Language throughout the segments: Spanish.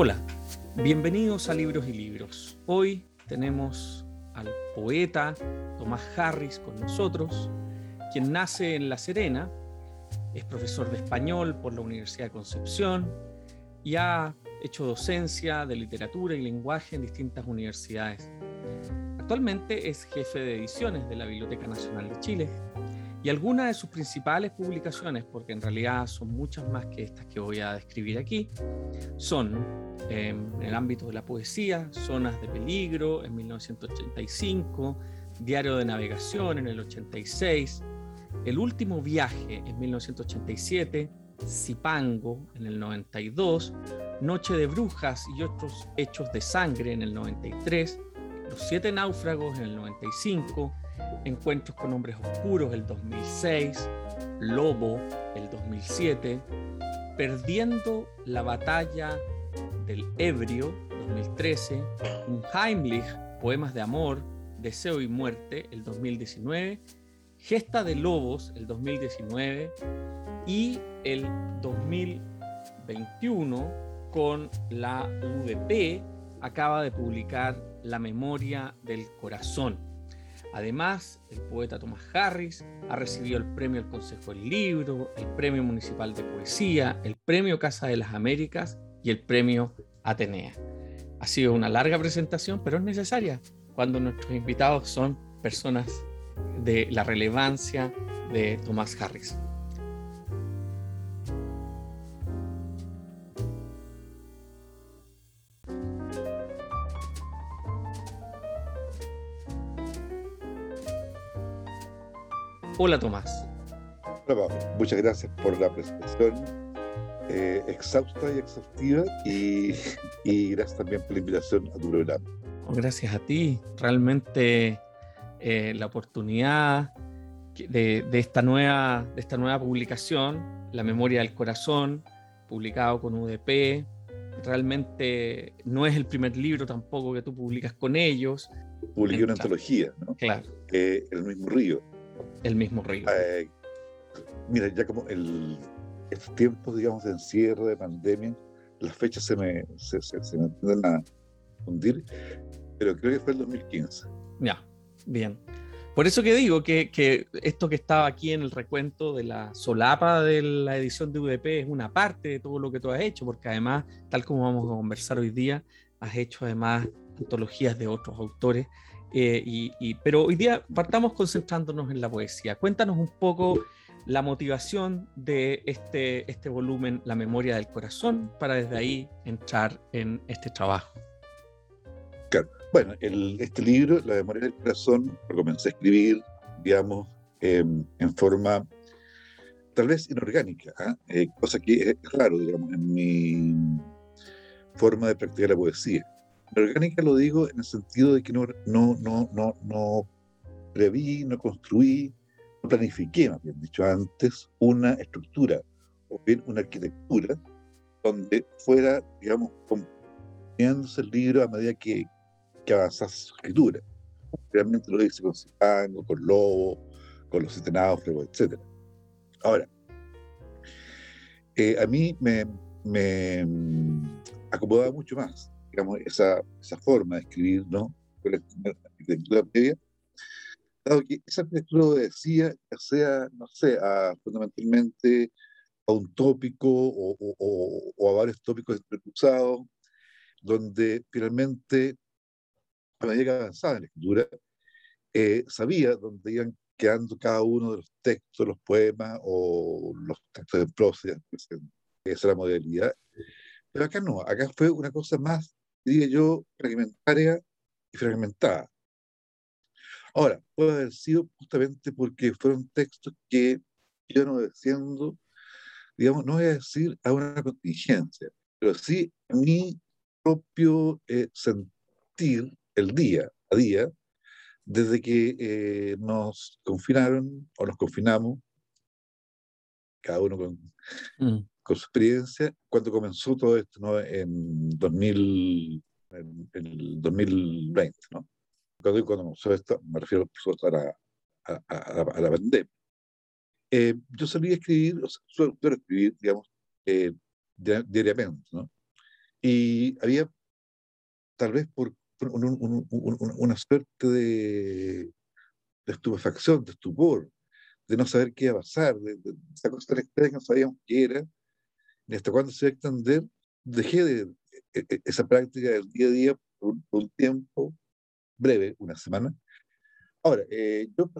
Hola, bienvenidos a Libros y Libros. Hoy tenemos al poeta Tomás Harris con nosotros, quien nace en La Serena, es profesor de español por la Universidad de Concepción y ha hecho docencia de literatura y lenguaje en distintas universidades. Actualmente es jefe de ediciones de la Biblioteca Nacional de Chile y algunas de sus principales publicaciones, porque en realidad son muchas más que estas que voy a describir aquí, son em, en el ámbito de la poesía, Zonas de Peligro en 1985, Diario de Navegación en el 86, El Último Viaje en 1987, Zipango en el 92, Noche de Brujas y otros hechos de sangre en el 93, Los Siete Náufragos en el 95, Encuentros con Hombres Oscuros el 2006, Lobo el 2007, Perdiendo la batalla del Ebrio 2013, Un Heimlich, Poemas de Amor, Deseo y Muerte el 2019, Gesta de Lobos el 2019 y el 2021 con la UDP acaba de publicar La Memoria del Corazón Además, el poeta Thomas Harris ha recibido el premio al Consejo del Libro, el premio municipal de poesía, el premio Casa de las Américas y el premio Atenea. Ha sido una larga presentación, pero es necesaria cuando nuestros invitados son personas de la relevancia de Thomas Harris. Hola Tomás. Hola Pablo, muchas gracias por la presentación eh, exhausta y exhaustiva y, gracias también por la invitación a tu programa. Gracias a ti, realmente eh, la oportunidad de, esta nueva, de esta nueva publicación, La Memoria del Corazón, publicado con UDP, realmente no es el primer libro tampoco que tú publicas con ellos. Publiqué una antología, ¿no? Claro. el mismo río el mismo río. Eh, mira, ya como el, estos tiempos, digamos, de encierro, de pandemia, las fechas se me, se, se, me tienden a hundir, pero creo que fue el 2015. Ya, bien. Por eso que digo que, que, esto que estaba aquí en el recuento de la solapa de la edición de UDP es una parte de todo lo que tú has hecho, porque además, tal como vamos a conversar hoy día, has hecho además antologías de otros autores eh, y, pero hoy día partamos concentrándonos en la poesía. Cuéntanos un poco la motivación de este, este volumen, La memoria del corazón, para desde ahí entrar en este trabajo. Claro. Bueno, este libro, La memoria del corazón, lo comencé a escribir, digamos, em, en forma tal vez inorgánica, ¿ah? eh, cosa que es raro, digamos, en mi forma de practicar la poesía orgánica lo digo en el sentido de que no, no, no, no, no preví, no construí, no planifiqué, más bien dicho antes, una estructura o bien una arquitectura donde fuera, digamos, componiéndose el libro a medida que, que avanzase su escritura. Realmente lo hice con Cipango, con Lobo, con los siete etc. Ahora, eh, a mí me, me acomodaba mucho más digamos, esa, esa forma de escribir, ¿no? Con la arquitectura media, dado que esa arquitectura obedecía, ya sea, no sé, a, fundamentalmente a un tópico o, o, o, a varios tópicos entrecruzados, donde finalmente, a medida que avanzaba en la escritura, eh, sabía dónde iban quedando cada uno de los textos, los poemas o los textos de prosa, esa es la modalidad. Pero acá no, acá fue una cosa más diría yo, fragmentaria y fragmentada. Ahora, puede haber sido justamente porque fueron textos que iban obedeciendo, digamos, no voy a decir a una contingencia, pero sí a mi propio eh, sentir el día a día, desde que eh, nos confinaron o nos confinamos, cada uno con, mm con su experiencia, cuando comenzó todo esto ¿no? en, 2000, en, el 2020. ¿no? Cuando, cuando comenzó esto, me refiero por supuesto a la, a, la, pandemia. Eh, yo escribir, o sea, suelo escribir, digamos, eh, diariamente, ¿no? Y había, tal vez por una suerte de, de, estupefacción, de estupor, de no saber qué iba a pasar, de, esa cosa que no sabíamos qué era, y hasta cuándo se iba a extender, dejé de, e, e, esa práctica del día a día por, un tiempo breve, una semana. Ahora, eh, yo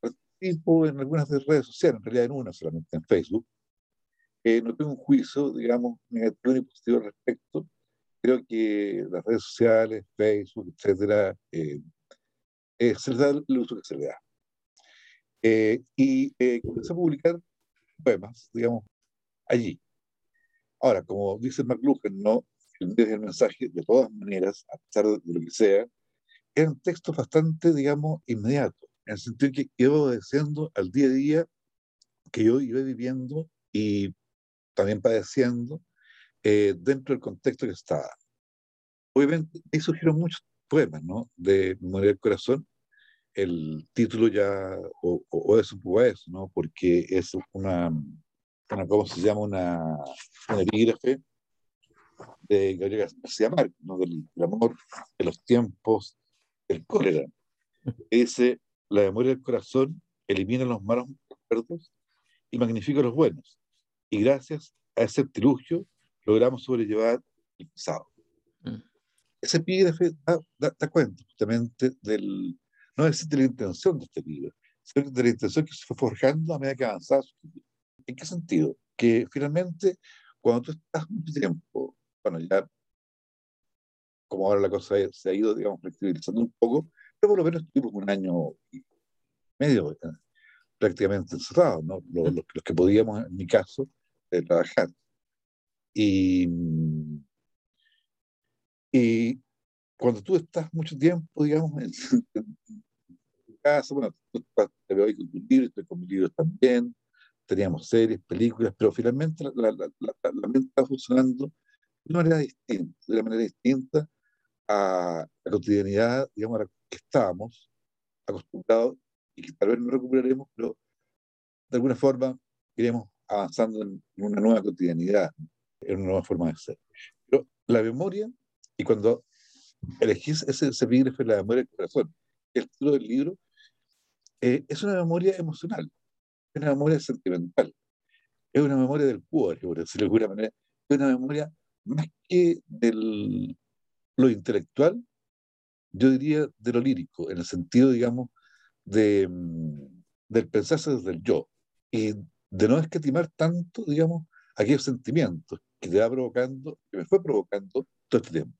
participo en algunas de redes sociales, en realidad en una solamente, en Facebook. Eh, no tengo un juicio, digamos, negativo ni positivo al respecto. Creo que las redes sociales, Facebook, etcétera, eh, se les da el uso que se le da. Eh, y eh, comencé a publicar poemas, digamos, allí. Ahora, como dice McLuhan, no el mensaje, de todas maneras, a pesar de lo que sea, eran textos bastante, digamos, inmediatos, en el sentido que iba obedeciendo al día a día que yo iba viviendo y también padeciendo eh, dentro del contexto que estaba. Obviamente, ahí surgieron muchos poemas, ¿no? De Memoria del Corazón. El título ya, o, o es un poco eso, ¿no? Porque es una, una, ¿cómo se llama? Una, una epígrafe de Gabriel García Márquez, ¿no? Del, del, amor de los tiempos del cólera. Ese, la memoria del corazón elimina los malos recuerdos y magnifica los buenos. Y gracias a ese artilugio logramos sobrellevar el pasado. Mm. Ese epígrafe da, da, da, cuenta justamente del, no es de la intención de este libro, sino de la intención que se fue forjando a medida que avanzaba. ¿En qué sentido? Que finalmente, cuando tú estás mucho tiempo, bueno, ya como ahora la cosa se ha ido, digamos, flexibilizando un poco, pero por lo menos tuvimos un año y medio eh, prácticamente encerrados, ¿no? Los, los, los, que podíamos, en mi caso, de trabajar. Y, y cuando tú estás mucho tiempo, digamos, en, en tu casa, bueno, tú te veo ahí con tus libros, estoy con mis libros también, teníamos series, películas, pero finalmente la, la, la, la mente está funcionando de una manera distinta, de una manera distinta a la cotidianidad, digamos, a la que estábamos acostumbrados y que tal vez no recuperaremos, pero de alguna forma iremos avanzando en, una nueva cotidianidad, en una nueva forma de ser. Pero la memoria, y cuando elegís ese, ese epígrafe, la memoria del corazón, el título del libro, eh, es una memoria emocional, una memoria sentimental, es una memoria del cuore, por decirlo de alguna manera, es una memoria más que de lo intelectual, yo diría de lo lírico, en el sentido, digamos, de, mm, del pensarse desde el yo, y de no escatimar tanto, digamos, aquellos sentimientos que te va provocando, que me fue provocando todo este tiempo.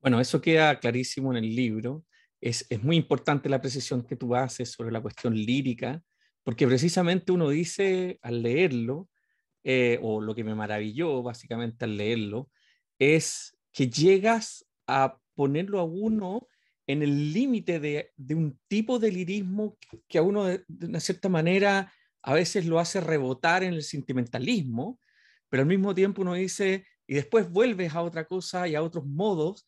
Bueno, eso queda clarísimo en el libro. Es, es, muy importante la precisión que tú haces sobre la cuestión lírica, porque precisamente uno dice al leerlo, eh, o lo que me maravilló básicamente al leerlo, es que llegas a ponerlo a uno en el límite de, un tipo de lirismo que a uno de, de, una cierta manera a veces lo hace rebotar en el sentimentalismo, pero al mismo tiempo uno dice, y después vuelves a otra cosa y a otros modos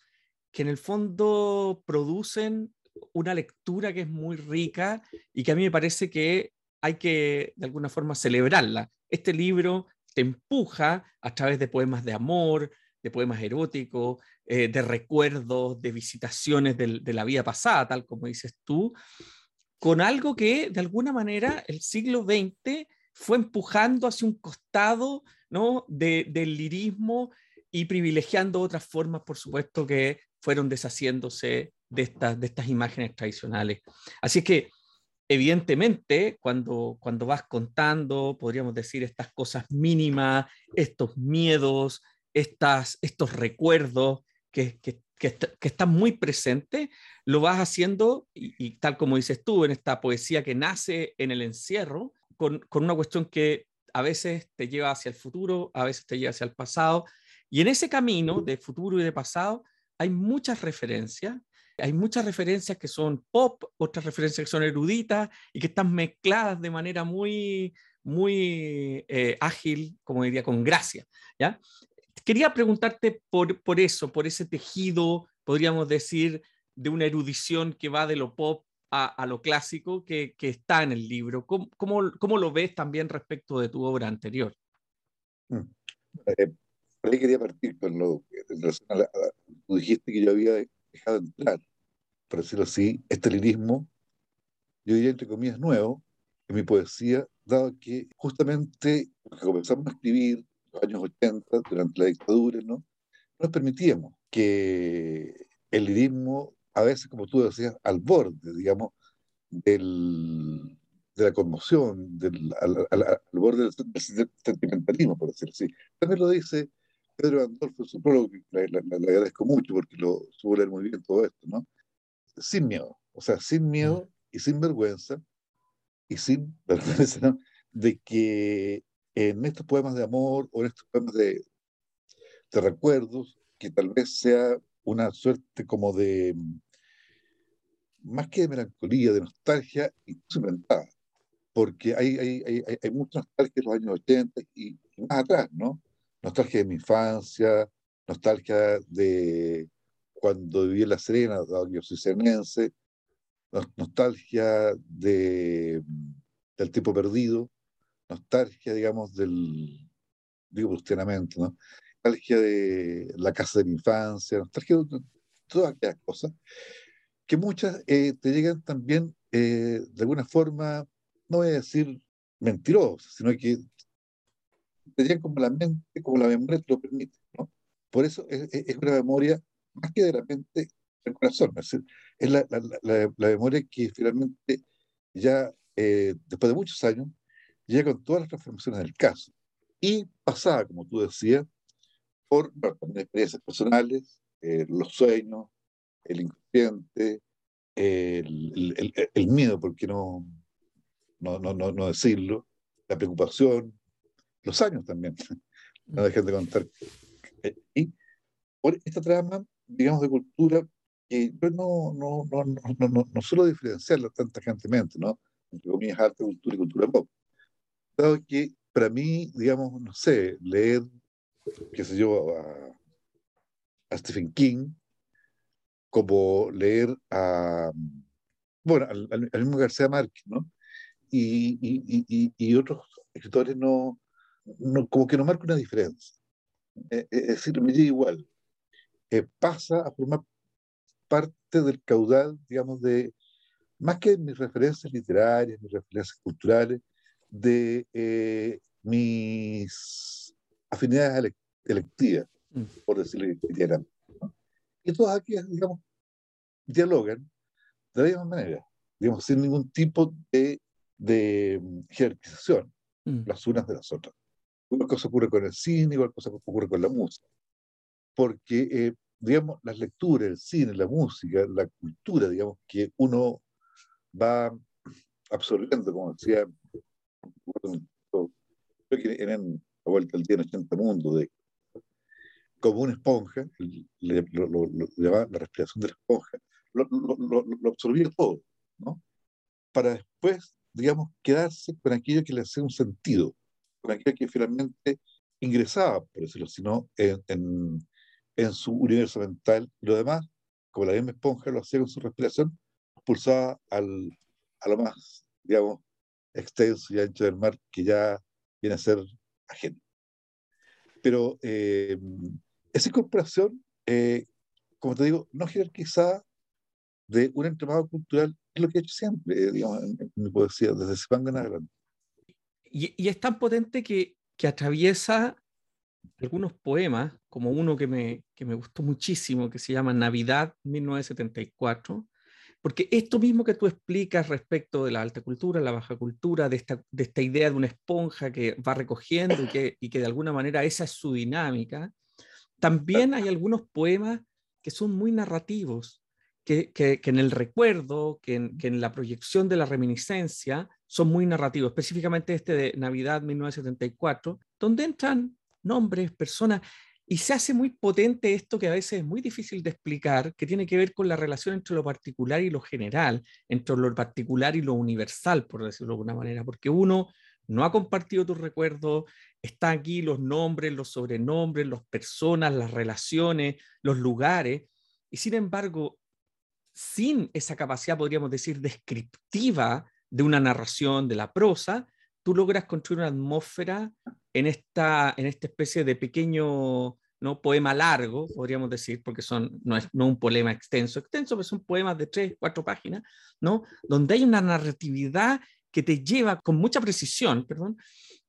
que en el fondo producen una lectura que es muy rica y que a mí me parece que hay que de alguna forma celebrarla. Este libro te empuja a través de poemas de amor, de poemas eróticos, eh, de recuerdos, de visitaciones de, la vida pasada, tal como dices tú, con algo que de alguna manera el siglo XX fue empujando hacia un costado ¿no? de, del lirismo y privilegiando otras formas, por supuesto, que fueron deshaciéndose de estas, de estas imágenes tradicionales. Así que, evidentemente, cuando, cuando vas contando, podríamos decir, estas cosas mínimas, estos miedos, estas, estos recuerdos que, que, que, que están muy presentes, lo vas haciendo, y, y, tal como dices tú, en esta poesía que nace en el encierro, con, con una cuestión que a veces te lleva hacia el futuro, a veces te lleva hacia el pasado, y en ese camino de futuro y de pasado hay muchas referencias, hay muchas referencias que son pop, otras referencias que son eruditas y que están mezcladas de manera muy, muy eh, ágil, como diría, con gracia. ¿ya? Quería preguntarte por, por eso, por ese tejido, podríamos decir, de una erudición que va de lo pop a, a lo clásico que, que, está en el libro. ¿Cómo, cómo, cómo lo ves también respecto de tu obra anterior? Mm. Eh, por ahí quería partir con lo tú dijiste que yo había dejado de entrar, por decirlo así, este lirismo, yo diría entre comillas nuevo, en mi poesía, dado que justamente comenzamos a escribir en los años 80, durante la dictadura, ¿no? nos permitíamos que el lirismo, a veces, como tú decías, al borde, digamos, del, de la conmoción, del, al, al, borde del, sentimentalismo, por decirlo así. También lo dice Pedro Andolfo en su prólogo, que le, agradezco mucho porque lo supo leer muy bien todo esto, ¿no? Sin miedo, o sea, sin miedo y sin vergüenza, y sin vergüenza, ¿no? De que en estos poemas de amor o en estos poemas de, de recuerdos, que tal vez sea una suerte como de, más que de melancolía, de nostalgia, inventada, porque hay, hay, hay, hay mucha nostalgia de los años 80 y, más atrás, ¿no? Nostalgia de mi infancia, nostalgia de cuando viví en La Serena, yo soy serenense, nostalgia de, del tipo perdido, nostalgia, digamos, del, digo cristianamente, ¿no? Nostalgia de la casa de mi infancia, nostalgia de todas aquellas cosas, que muchas eh, te llegan también eh, de alguna forma no voy a decir mentiroso, sino que sería como la mente, como la memoria te lo permite, ¿no? Por eso es, es una memoria más que de la mente, del corazón, es, decir, es la, la, la, la, memoria que finalmente ya, eh, después de muchos años, llega con todas las transformaciones del caso. Y pasada, como tú decías, por bueno, experiencias personales, eh, los sueños, el inconsciente, el, el, el, miedo, porque no, no, no, no, no decirlo, la preocupación, los años también, no dejen de contar. Y por esta trama, digamos, de cultura, que yo no, no, no, no, no, no suelo diferenciarla tan tajantemente, ¿no? Entre comillas, arte, cultura y cultura pop. Dado que para mí, digamos, no sé, leer, qué sé yo, a, a Stephen King, como leer a, bueno, al, al mismo García Márquez, ¿no? y, y, y, otros escritores no, no, como que no marca una diferencia. Eh, eh, es decir, me llega igual. Eh, pasa a formar parte del caudal, digamos, de, más que mis referencias literarias, mis referencias culturales, de mis afinidades electivas, mm. por decirlo literalmente. Y todas aquellas, digamos, dialogan de la misma manera, digamos, sin ningún tipo de de jerarquización, mm. las unas de las otras. Igual cosa ocurre con el cine, igual cosa ocurre con la música. Porque, eh, digamos, las lecturas, el cine, la música, la cultura, digamos, que uno va absorbiendo, como decía, creo que en la vuelta al día en 80 mundo, de, como una esponja, le, lo, lo, la respiración de la esponja, lo, lo absorbía todo, ¿no? Para después digamos, quedarse con aquello que le hacía un sentido, con aquello que finalmente ingresaba, por decirlo sino en, en, en, su universo mental. Y lo demás, como la misma esponja lo hacía con su respiración, pulsaba al, a lo más, digamos, extenso y ancho del mar, que ya viene a ser ajeno. Pero eh, esa incorporación, eh, como te digo, no jerarquizada de un entramado cultural es lo que he hecho siempre, digamos, en, mi poesía, desde Sepanga en adelante. Y, y, es tan potente que, que atraviesa algunos poemas, como uno que me, que me gustó muchísimo, que se llama Navidad 1974, porque esto mismo que tú explicas respecto de la alta cultura, la baja cultura, de esta, de esta idea de una esponja que va recogiendo y que, y que de alguna manera esa es su dinámica, también hay algunos poemas que son muy narrativos, que, que, en el recuerdo, que en, que en, la proyección de la reminiscencia son muy narrativos, específicamente este de Navidad 1974, donde entran nombres, personas, y se hace muy potente esto que a veces es muy difícil de explicar, que tiene que ver con la relación entre lo particular y lo general, entre lo particular y lo universal, por decirlo de alguna manera, porque uno no ha compartido tus recuerdos, está aquí los nombres, los sobrenombres, las personas, las relaciones, los lugares, y sin embargo, sin esa capacidad, podríamos decir, descriptiva de una narración de la prosa, tú logras construir una atmósfera en esta, en esta especie de pequeño ¿no? poema largo, podríamos decir, porque son, no es no un poema extenso, extenso, pero son poemas de tres, cuatro páginas, ¿no? donde hay una narratividad que te lleva con mucha precisión perdón,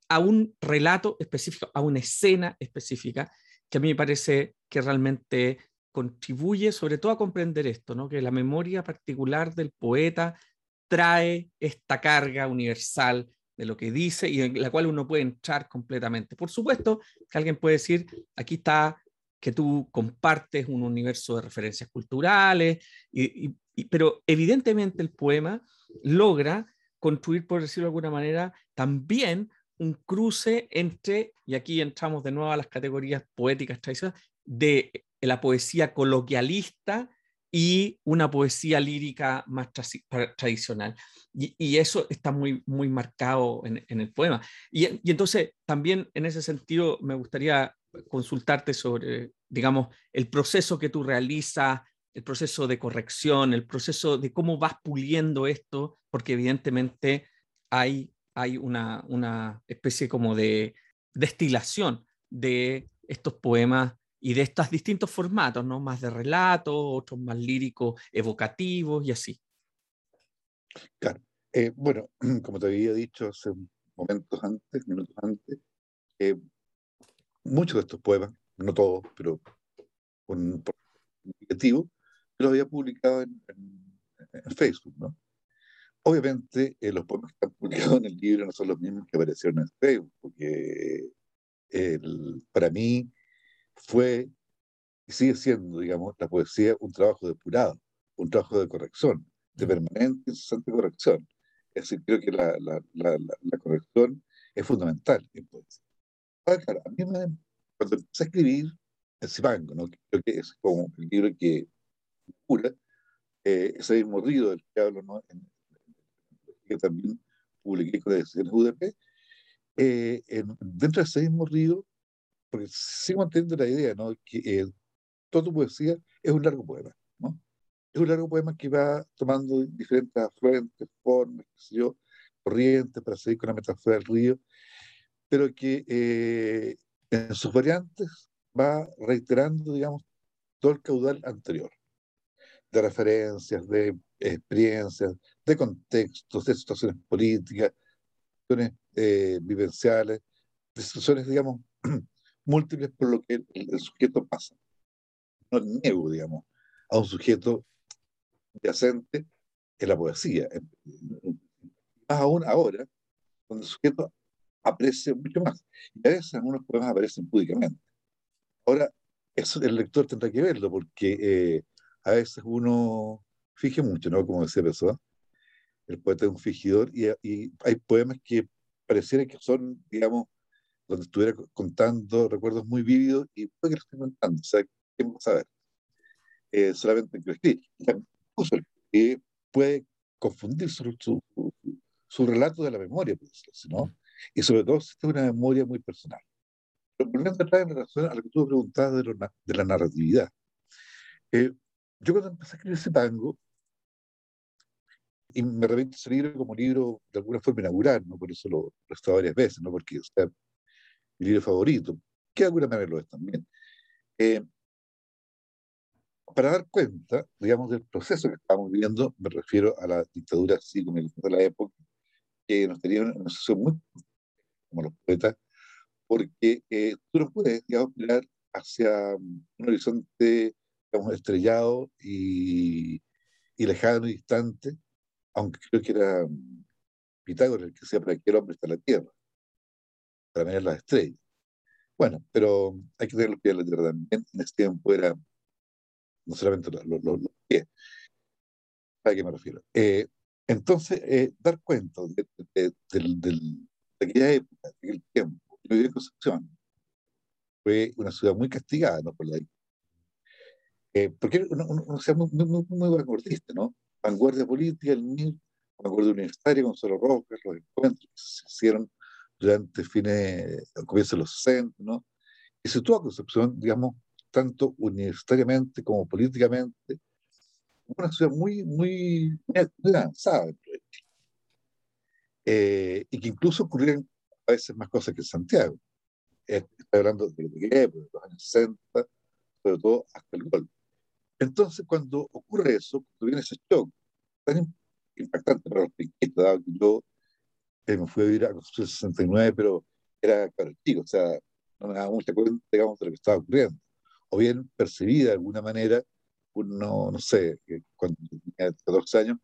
a un relato específico, a una escena específica, que a mí me parece que realmente contribuye sobre todo a comprender esto, ¿no? que la memoria particular del poeta trae esta carga universal de lo que dice y en la cual uno puede entrar completamente. Por supuesto que alguien puede decir, aquí está que tú compartes un universo de referencias culturales, y, pero evidentemente el poema logra construir, por decirlo de alguna manera, también un cruce entre, y aquí entramos de nuevo a las categorías poéticas tradicionales, de la poesía coloquialista y una poesía lírica más tradicional. Y, eso está muy, muy marcado en, el poema. Y, entonces también en ese sentido me gustaría consultarte sobre, digamos, el proceso que tú realizas, el proceso de corrección, el proceso de cómo vas puliendo esto, porque evidentemente hay, hay una, una especie como de destilación de estos poemas y de estos distintos formatos, ¿no? Más de relato, otros más líricos, evocativos y así. Claro. Eh, bueno, como te había dicho hace momentos antes, minutos antes, eh, muchos de estos poemas, no todos, pero un significativo, los había publicado en, Facebook, ¿no? Obviamente, eh, los poemas que están publicados en el libro no son los mismos que aparecieron en Facebook, porque para mí fue y sigue siendo, digamos, la poesía un trabajo depurado, un trabajo de corrección, de permanente y incesante corrección. Es decir, creo que la, la, la, la corrección es fundamental en poesía. claro, a mí me, cuando empecé a escribir el Cipango, ¿no? creo que es como el libro que cura eh, ese mismo río del que hablo, ¿no? En, que también publiqué con las decisiones UDP, eh, dentro de ese mismo río porque sigo entendiendo la idea, ¿no? Que eh, toda tu poesía es un largo poema, ¿no? Es un largo poema que va tomando diferentes afluentes, formas, qué sé yo, corrientes, para seguir con la metáfora del río, pero que eh, en sus variantes va reiterando, digamos, todo el caudal anterior, de referencias, de experiencias, de contextos, de situaciones políticas, situaciones eh, vivenciales, de situaciones, digamos, múltiples por lo que el, sujeto pasa. No niego, digamos, a un sujeto yacente en la poesía. Más aún ahora, donde el sujeto aparece mucho más. Y a veces algunos poemas aparecen públicamente. Ahora, eso el lector tendrá que verlo, porque eh, a veces uno fije mucho, ¿no? Como decía Pessoa, el poeta es un fingidor, y, y hay poemas que pareciera que son, digamos, donde estuviera contando recuerdos muy vívidos y puede que lo estoy contando, o sea, ¿quién va a saber? Eh, solamente que lo escribe. Incluso puede confundir su, su, su, relato de la memoria, ¿no? Y sobre todo si es una memoria muy personal. Pero volviendo atrás en relación a lo que tú preguntabas de, de la narratividad. Eh, yo cuando empecé a escribir ese tango, y me repito ese libro como libro de alguna forma inaugural, ¿no? por eso lo, lo he estado varias veces, ¿no? porque o sea, mi libro favorito, que de alguna manera lo es también. Eh, para dar cuenta, digamos, del proceso que estamos viviendo, me refiero a la dictadura como de la época, que nos tenía una situación muy como los poetas, porque eh, tú no puedes, digamos, mirar hacia un horizonte, digamos, estrellado y, lejano y distante, aunque creo que era Pitágoras el que decía, para qué el hombre está la Tierra para mirar las estrellas. Bueno, pero hay que tener los pies en la tierra también. En ese tiempo era no solamente los, pies. ¿A qué me refiero? Eh, entonces, eh, dar cuenta de, aquella época, de aquel tiempo, yo viví en Concepción, fue una ciudad muy castigada ¿no? por la eh, porque uno, uno, sea muy, muy, muy vanguardista, ¿no? Vanguardia política, el MIR, vanguardia universitaria, Gonzalo Rojas, los encuentros que se hicieron durante fines, comienzo de los 60, ¿no? Y se tuvo Concepción, digamos, tanto universitariamente como políticamente, una ciudad muy, muy, muy avanzada. eh, y que incluso ocurrían a veces más cosas que en Santiago. Estoy hablando de, de, los años 60, sobre todo hasta el golpe. Entonces, cuando ocurre eso, cuando viene ese shock tan impactante para los pinquistas, dado que yo eh, me fui a vivir a Concepción 69, pero era para chico, o sea, no me daba mucha cuenta, digamos, de lo que estaba ocurriendo. O bien percibida de alguna manera, uno, no sé, cuando tenía 14 años,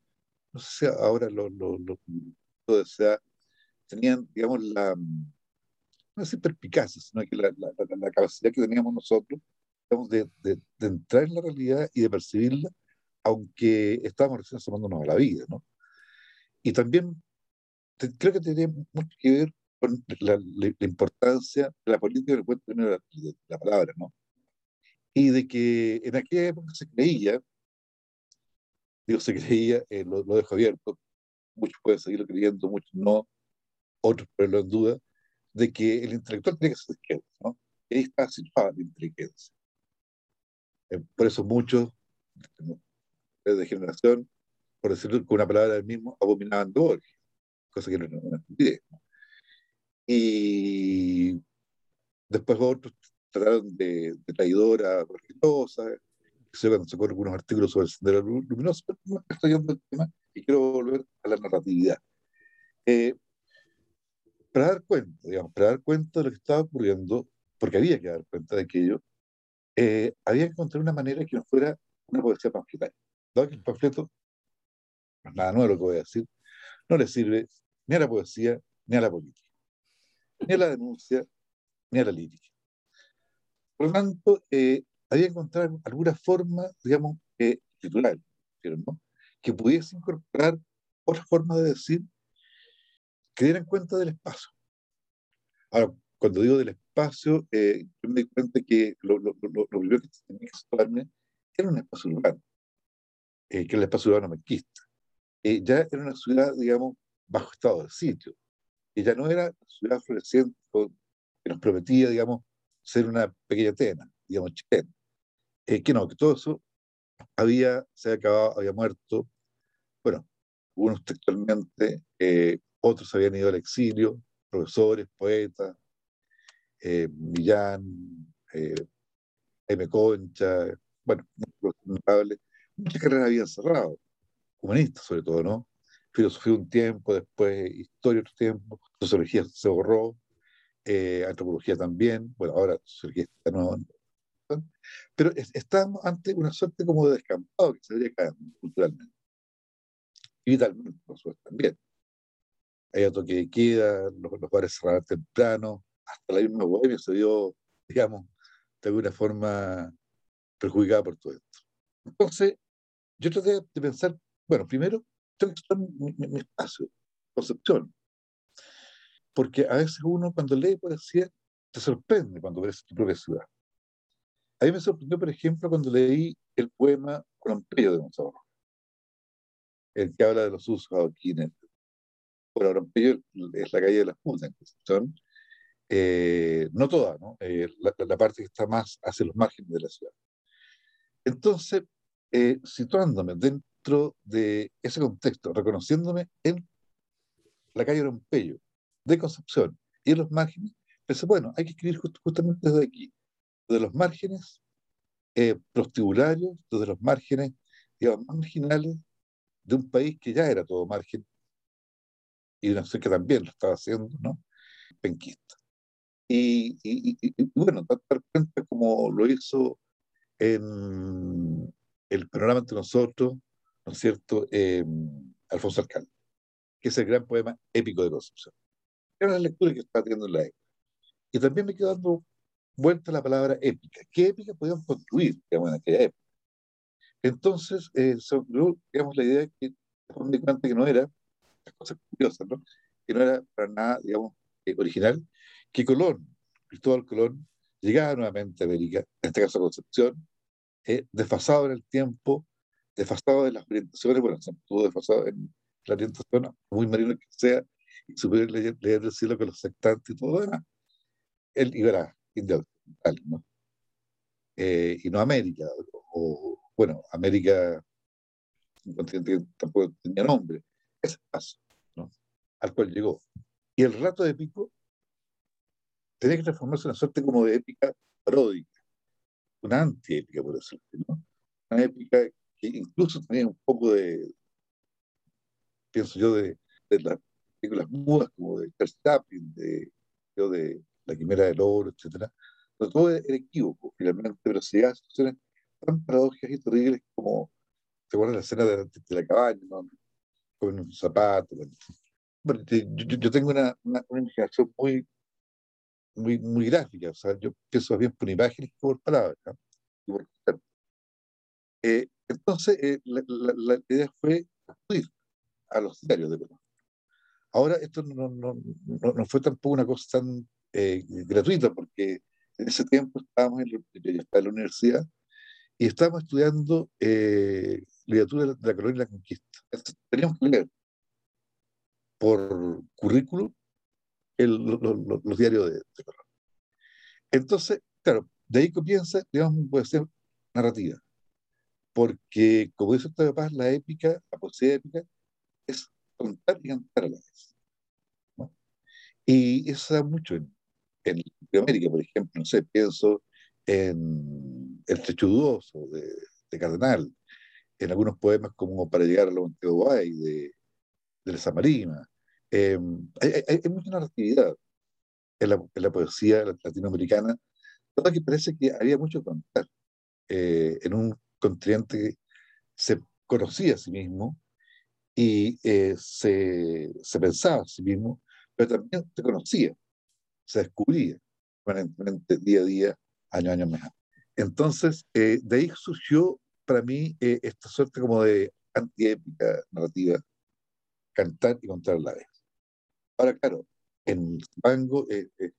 no sé si ahora los lo, lo, lo, sea, tenían, digamos, la, no sé, perspicacia, sino que la, la, la, capacidad que teníamos nosotros, digamos, de, de, de, entrar en la realidad y de percibirla, aunque estábamos recién asomándonos a la vida, ¿no? Y también te, creo que tiene mucho que ver con la, la, importancia de la política del término de, de la palabra, ¿no? Y de que en aquella época se creía, digo, se creía, eh, lo, lo, dejo abierto, muchos pueden seguirlo creyendo, muchos no, otros ponerlo en duda, de que el intelectual tiene que ser izquierda, ¿no? Y ahí está situada la inteligencia. Eh, por eso muchos de generación, por decirlo con una palabra del mismo, abominaban de Borges, cosa que era una estupidez. Y después otros trataron de, de traidora religiosa, cuando sacó algunos artículos sobre el sendero luminoso, pero no estoy yendo el tema y quiero volver a la narratividad. Eh, para dar cuenta, digamos, para dar cuenta de lo que estaba ocurriendo, porque había que dar cuenta de aquello, eh, había que encontrar una manera que no fuera una poesía panfletaria. Dado que el panfleto, no es nada nuevo lo que voy a decir, no le sirve ni a la poesía, ni a la política, ni a la denuncia, ni a la lírica. Por lo tanto, eh, había que encontrar alguna forma, digamos, eh, titular, que pudiese incorporar otra forma de decir que dieran cuenta del espacio. Ahora, cuando digo del espacio, eh, yo me di cuenta que lo, lo, primero que tenía que situarme era un espacio urbano, que era el espacio urbano marquista. Ya era una ciudad, digamos, bajo estado de sitio. Ya no era ciudad floreciente que nos prometía, digamos, ser una pequeña Atena, digamos, chilena. Eh, que no, que todo eso había, se había acabado, había muerto. Bueno, unos textualmente, eh, otros habían ido al exilio, profesores, poetas, eh, Millán, M. Concha, bueno, muchas carreras habían cerrado, humanistas sobre todo, ¿no? Filosofía un tiempo, después historia otro tiempo, sociología se borró, eh, antropología también, bueno, ahora sociología está nueva, pero es, estábamos ante una suerte como de descampado que se vería cayendo culturalmente. Y vitalmente, por supuesto, también. Hay toque de queda, los, los bares cerraban temprano, hasta la misma bohemia se vio, digamos, de alguna forma perjudicada por todo esto. Entonces, yo traté de pensar, bueno, primero, tengo que mi, mi, mi espacio, concepción. Porque a veces uno cuando lee poesía te sorprende cuando ves tu propia ciudad. A mí me sorprendió, por ejemplo, cuando leí el poema Rompello de Gonzalo el que habla de los usos adoquines. Bueno, Rompello es la calle de las putas en Concepción. Eh, no toda, ¿no? Eh, la, la, parte que está más hacia los márgenes de la ciudad. Entonces, eh, situándome dentro de ese contexto, reconociéndome en la calle Rompello de Concepción y en los márgenes, pensé, bueno, hay que escribir just, justamente desde aquí, desde los márgenes eh, prostibularios, desde los márgenes, digamos, marginales de un país que ya era todo margen y no sé que también lo estaba haciendo, ¿no? Penquista. Y, y, y, y bueno, dar cuenta como lo hizo en el panorama entre nosotros, ¿no es cierto?, eh, Alfonso Alcalde, que es el gran poema épico de Concepción. Era la lectura que estaba teniendo en la época. Y también me quedó dando vuelta la palabra épica. ¿Qué épica podíamos construir, digamos, en aquella época? Entonces, eh, digamos, la idea que me di cuenta que no era, las cosas curiosas, ¿no? Que no era para nada, digamos, eh, original, que Colón, Cristóbal Colón, llegaba nuevamente a América, en este caso a Concepción, eh, desfasado en el tiempo, desfasado en las orientaciones, bueno, se estuvo desfasado en la orientación, muy marino que sea, y superior leer, leer el cielo con los sectantes y todo lo demás. Él iba a India ¿no? Eh, y no América, o, bueno, América, un continente que tampoco tenía nombre, ese paso, ¿no? al cual llegó. Y el rato épico tenía que transformarse en una suerte como de épica paródica, una antiépica, por decirlo, ¿no? Una épica incluso tenía un poco de, pienso yo, de, las películas mudas, como de Chaplin, de, de La Quimera del Oro, etc. todo era equívoco, finalmente, pero se llegaba a situaciones tan paradójicas y terribles como, ¿te acuerdas la escena de, la cabaña, ¿no? con un zapato? Bueno, yo, tengo una, una, una, imaginación muy, muy, muy gráfica, o sea, yo pienso bien por imágenes que por palabras. Eh, entonces, eh, la, la, la, idea fue acudir a los diarios de Perú. Ahora, esto no, no, no, no fue tampoco una cosa tan eh, gratuita, porque en ese tiempo estábamos en, en la universidad y estábamos estudiando eh, literatura de la colonia y la conquista. Teníamos que leer por currículum el, los diarios de, de. Entonces, claro, de ahí comienza, digamos, puede ser narrativa. Porque, como dice Octavio Paz, la épica, la poesía épica, es contar y cantar a la vez. ¿no? Y eso da mucho en, en Latinoamérica, por ejemplo, no sé, pienso en El Trechudoso de, de Cardenal, en algunos poemas como Para llegar a la Montevideo de, de la Samarina. Eh, hay, hay, hay, mucha narratividad en la, en la, poesía latinoamericana, toda que parece que había mucho que contar eh, en un que se conocía a sí mismo y eh, se, se, pensaba a sí mismo, pero también se conocía, se descubría permanentemente día a día, año a año mejor. Entonces, eh, de ahí surgió para mí eh, esta suerte como de antiépica narrativa, cantar y contar la vez. Ahora, claro, en Pango eh, eh,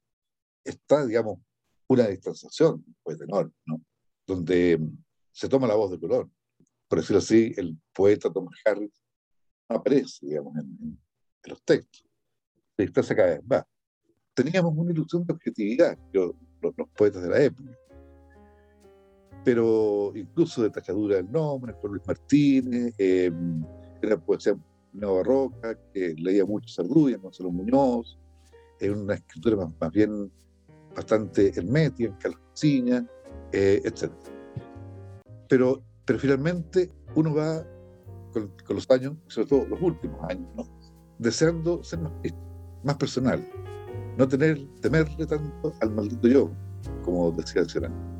está, digamos, una distanciación pues, enorme, ¿no? donde se toma la voz de Colón. Por decirlo así, el poeta Thomas Harris aparece, digamos, en, en, los textos. Se distancia cada vez más. Teníamos una ilusión de objetividad, yo, los, los, poetas de la época. Pero incluso de tachadura del nombre, por Luis Martínez, eh, era poesía neobarroca, que leía mucho Sarduña, Gonzalo Muñoz, en una escritura más, más, bien bastante hermética, en calciña, eh, etc. Pero, pero finalmente uno va con, los años, sobre todo los últimos años, ¿no? deseando ser más, más personal, no tener, temerle tanto al maldito yo, como decía el Serán.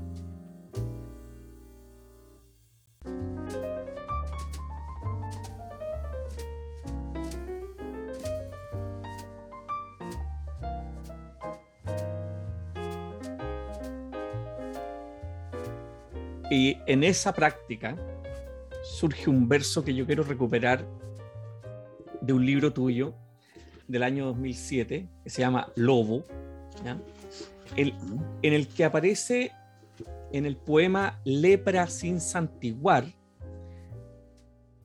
Y en esa práctica surge un verso que yo quiero recuperar de un libro tuyo del año 2007 que se llama Lobo, en el que aparece en el poema Lepra sin santiguar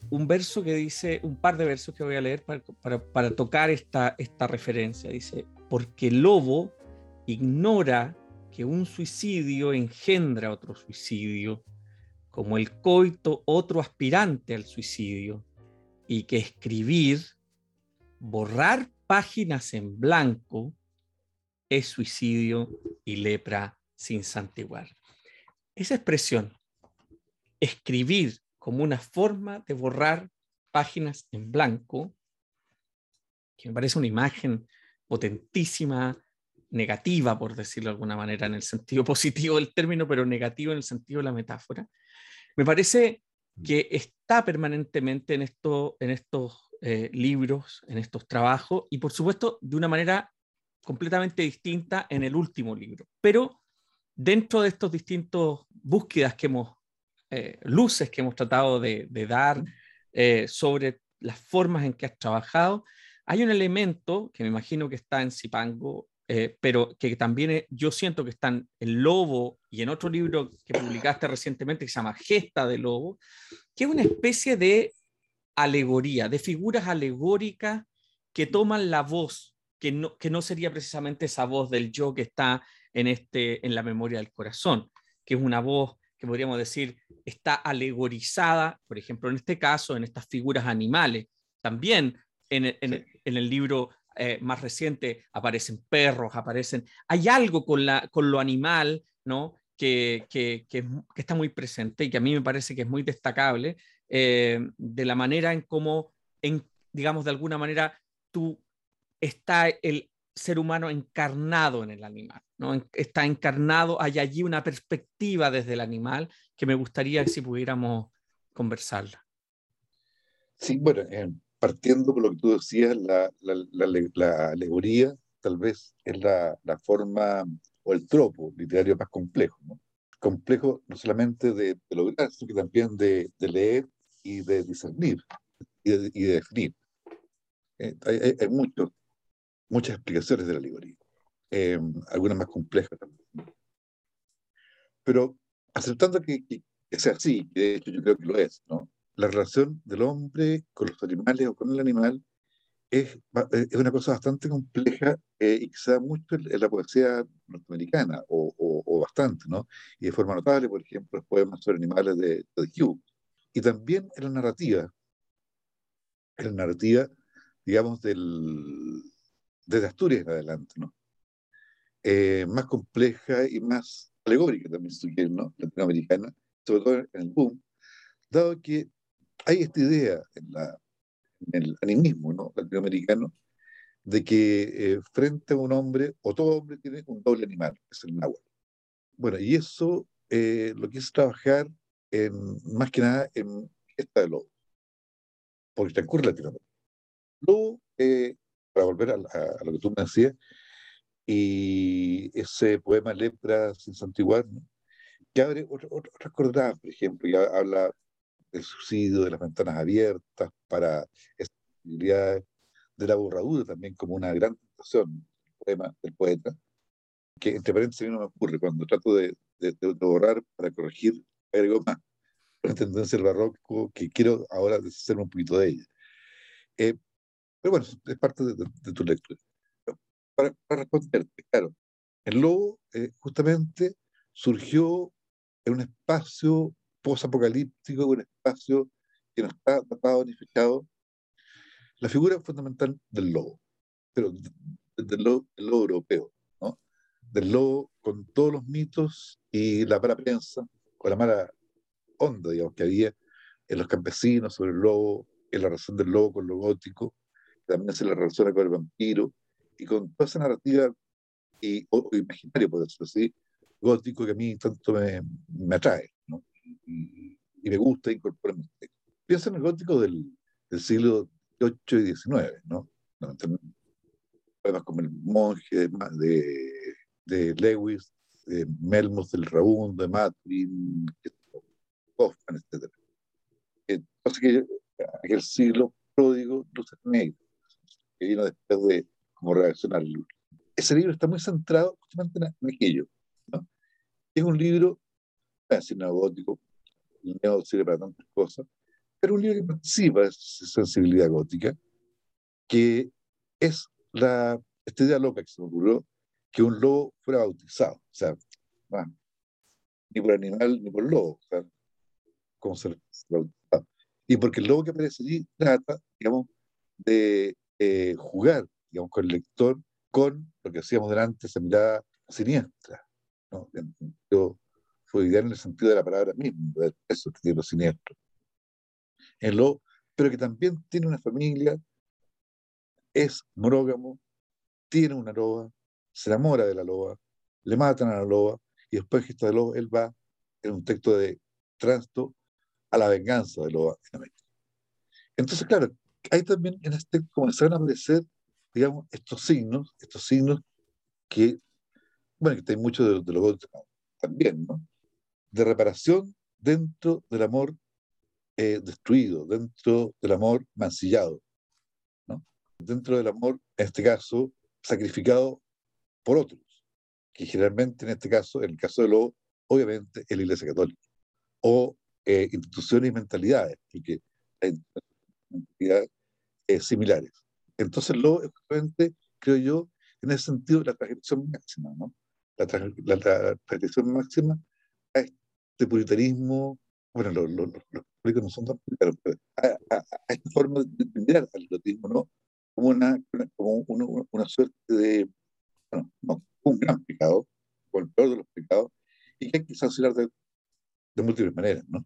un verso que dice, un par de versos que voy a leer para, para, para tocar esta, esta referencia. Dice, porque lobo ignora que un suicidio engendra otro suicidio, como el coito otro aspirante al suicidio, y que escribir, borrar páginas en blanco, es suicidio y lepra sin santiguar. Esa expresión, escribir como una forma de borrar páginas en blanco, que me parece una imagen potentísima negativa, por decirlo de alguna manera, en el sentido positivo del término, pero negativo en el sentido de la metáfora, me parece que está permanentemente en, esto, en estos eh, libros, en estos trabajos, y por supuesto de una manera completamente distinta en el último libro. Pero dentro de estos distintos búsquedas que hemos, eh, luces que hemos tratado de, de dar eh, sobre las formas en que has trabajado, hay un elemento que me imagino que está en Cipango eh, pero que también yo siento que están El Lobo y en otro libro que publicaste recientemente que se llama Gesta de Lobo, que es una especie de alegoría, de figuras alegóricas que toman la voz, que no, que no sería precisamente esa voz del yo que está en, este, en la memoria del corazón, que es una voz que podríamos decir está alegorizada, por ejemplo, en este caso, en estas figuras animales. También en, en, en el libro eh, más reciente aparecen perros, aparecen... Hay algo con, la, con lo animal, ¿no? Que, que, que, está muy presente y que a mí me parece que es muy destacable eh, de la manera en cómo, en, digamos, de alguna manera, tú está el ser humano encarnado en el animal, ¿no? Está encarnado, hay allí una perspectiva desde el animal que me gustaría que si pudiéramos conversarla. Sí, bueno, eh, partiendo por lo que tú decías, la, la, alegoría tal vez es la, forma o el tropo literario más complejo, ¿no? Complejo no solamente de, lograr, sino que también de, leer y de discernir y de, definir. Eh, hay, hay, muchas explicaciones de la alegoría, eh, algunas más complejas también. Pero aceptando que, que, que sea así, que de hecho yo creo que lo es, ¿no? La relación del hombre con los animales o con el animal es, eh, es una cosa bastante compleja eh, y da mucho en, la poesía norteamericana, o, o, bastante, ¿no? Y de forma notable, por ejemplo, los poemas sobre animales de, de Hugh. Y también en la narrativa, en la narrativa, digamos, del, desde Asturias en adelante, ¿no? Eh, más compleja y más alegórica también, si ¿no? Latinoamericana, sobre todo en el boom, dado que hay esta idea en, la, el animismo ¿no? latinoamericano de que eh, frente a un hombre, o todo hombre tiene un doble animal, es el náhuatl. Bueno, y eso eh, lo quise trabajar en, más que nada en esta de lobo, porque transcurre Latinoamérica. Luego, eh, para volver a, lo que tú me decías, y ese poema Lepra sin santiguar, ¿no? que abre otras otra coordenadas, por ejemplo, que habla el subsidio de las ventanas abiertas, para esa posibilidad de la borradura también como una gran tentación poema del poeta, que entre paréntesis no me ocurre, cuando trato de, de, borrar para corregir, agrego más una tendencia del barroco que quiero ahora deshacerme un poquito de ella. Eh, pero bueno, es parte de, tu lectura. Para, para, responderte, claro, el lobo eh, justamente surgió en un espacio post-apocalíptico, un espacio que no está tapado ni fechado, la figura fundamental del lobo, pero del lobo, europeo, ¿no? del lobo con todos los mitos y la mala prensa, con la mala onda, digamos, que había en los campesinos sobre el lobo, en la relación del lobo con lo gótico, también se la relaciona con el vampiro, y con toda esa narrativa y, o, imaginario, por decirlo así, gótico que a mí tanto me, me atrae y, me gusta incorporar Piensa en el gótico del, del siglo XVIII y XIX, ¿no? Poemas como El monje de, de Lewis, de Melmoth del Raúl, de Matrin, Hoffman, etc. Entonces, que aquel siglo pródigo, luces negras, que vino después de como reaccionar Ese libro está muy centrado justamente en aquello. ¿no? Es un libro casi gótico, no sirve para tantas cosas, pero un libro que participa de esa sensibilidad gótica, que es la, esta idea loca que se me ocurrió, que un lobo fuera bautizado, o sea, ni por animal ni por lobo, o sea, como se bautizado. Y porque el lobo que aparece allí trata, digamos, de eh, jugar, digamos, con el lector, con lo que hacíamos delante, esa mirada siniestra, ¿no? Yo, ideal en el sentido de la palabra misma, eso que tiene lo siniestro. En lo, pero que también tiene una familia, es monógamo, tiene una loba, se enamora de la loba, le matan a la loba, y después que está de loba, él va en un texto de tránsito a la venganza de loba en América. Entonces, claro, hay también en este comenzaron a aparecer, digamos, estos signos, estos signos que, bueno, que hay muchos de, de los también, ¿no? De reparación dentro del amor eh, destruido, dentro del amor mancillado, ¿no? dentro del amor, en este caso, sacrificado por otros, que generalmente en este caso, en el caso de lo, obviamente, es la Iglesia Católica, o eh, instituciones y mentalidades, porque hay mentalidades eh, similares. Entonces, lo justamente, creo yo, en ese sentido, la transgresión máxima, ¿no? La, transgresión máxima de puritanismo, bueno, los, los, los, no son tan puritanos, pero a, esta forma de entender al erotismo, ¿no? como una, como una, suerte de, bueno, no, un gran pecado, o el peor de los pecados, y que hay que sancionar de, de múltiples maneras, ¿no?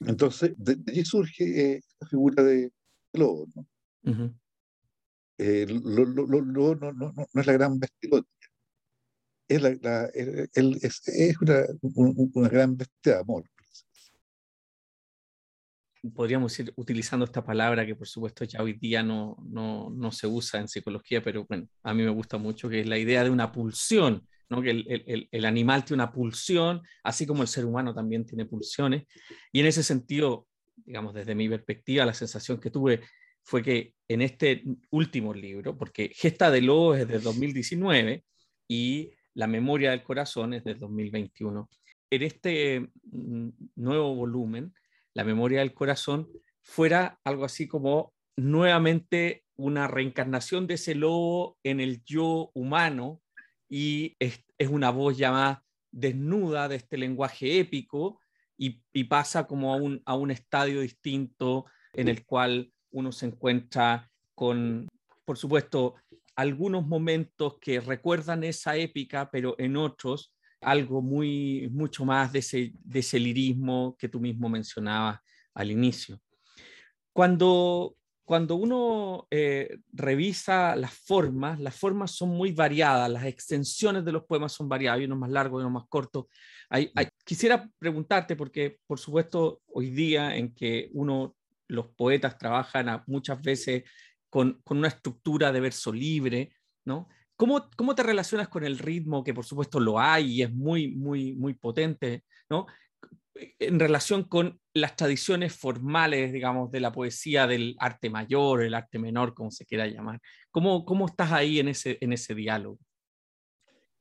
Entonces, de, allí surge eh, la figura de lobo, ¿no? Eh, lo, lo, lo, no, no, no, no, es la gran bestia es, la, la, es, es una, una, gran bestia de amor podríamos ir utilizando esta palabra que por supuesto ya hoy día no, no, no, se usa en psicología, pero bueno, a mí me gusta mucho, que es la idea de una pulsión, ¿no? que el, el, el, animal tiene una pulsión, así como el ser humano también tiene pulsiones. Y en ese sentido, digamos, desde mi perspectiva, la sensación que tuve fue que en este último libro, porque Gesta de Lobo es de 2019 y La Memoria del Corazón es de 2021, en este mm, nuevo volumen, la memoria del corazón, fuera algo así como nuevamente una reencarnación de ese lobo en el yo humano y es, una voz ya más desnuda de este lenguaje épico y, pasa como a un, a un estadio distinto en el cual uno se encuentra con, por supuesto, algunos momentos que recuerdan esa épica, pero en otros algo muy, mucho más de ese, de ese lirismo que tú mismo mencionabas al inicio. Cuando, cuando uno eh, revisa las formas, las formas son muy variadas, las extensiones de los poemas son variadas, hay unos más largos y unos más cortos. Hay, quisiera preguntarte, porque por supuesto hoy día en que uno, los poetas trabajan muchas veces con, con, una estructura de verso libre, ¿no? ¿Cómo, ¿Cómo, te relacionas con el ritmo, que por supuesto lo hay y es muy, muy, muy potente, ¿no? en relación con las tradiciones formales, digamos, de la poesía del arte mayor, el arte menor, como se quiera llamar. ¿Cómo, cómo estás ahí en ese, en ese diálogo?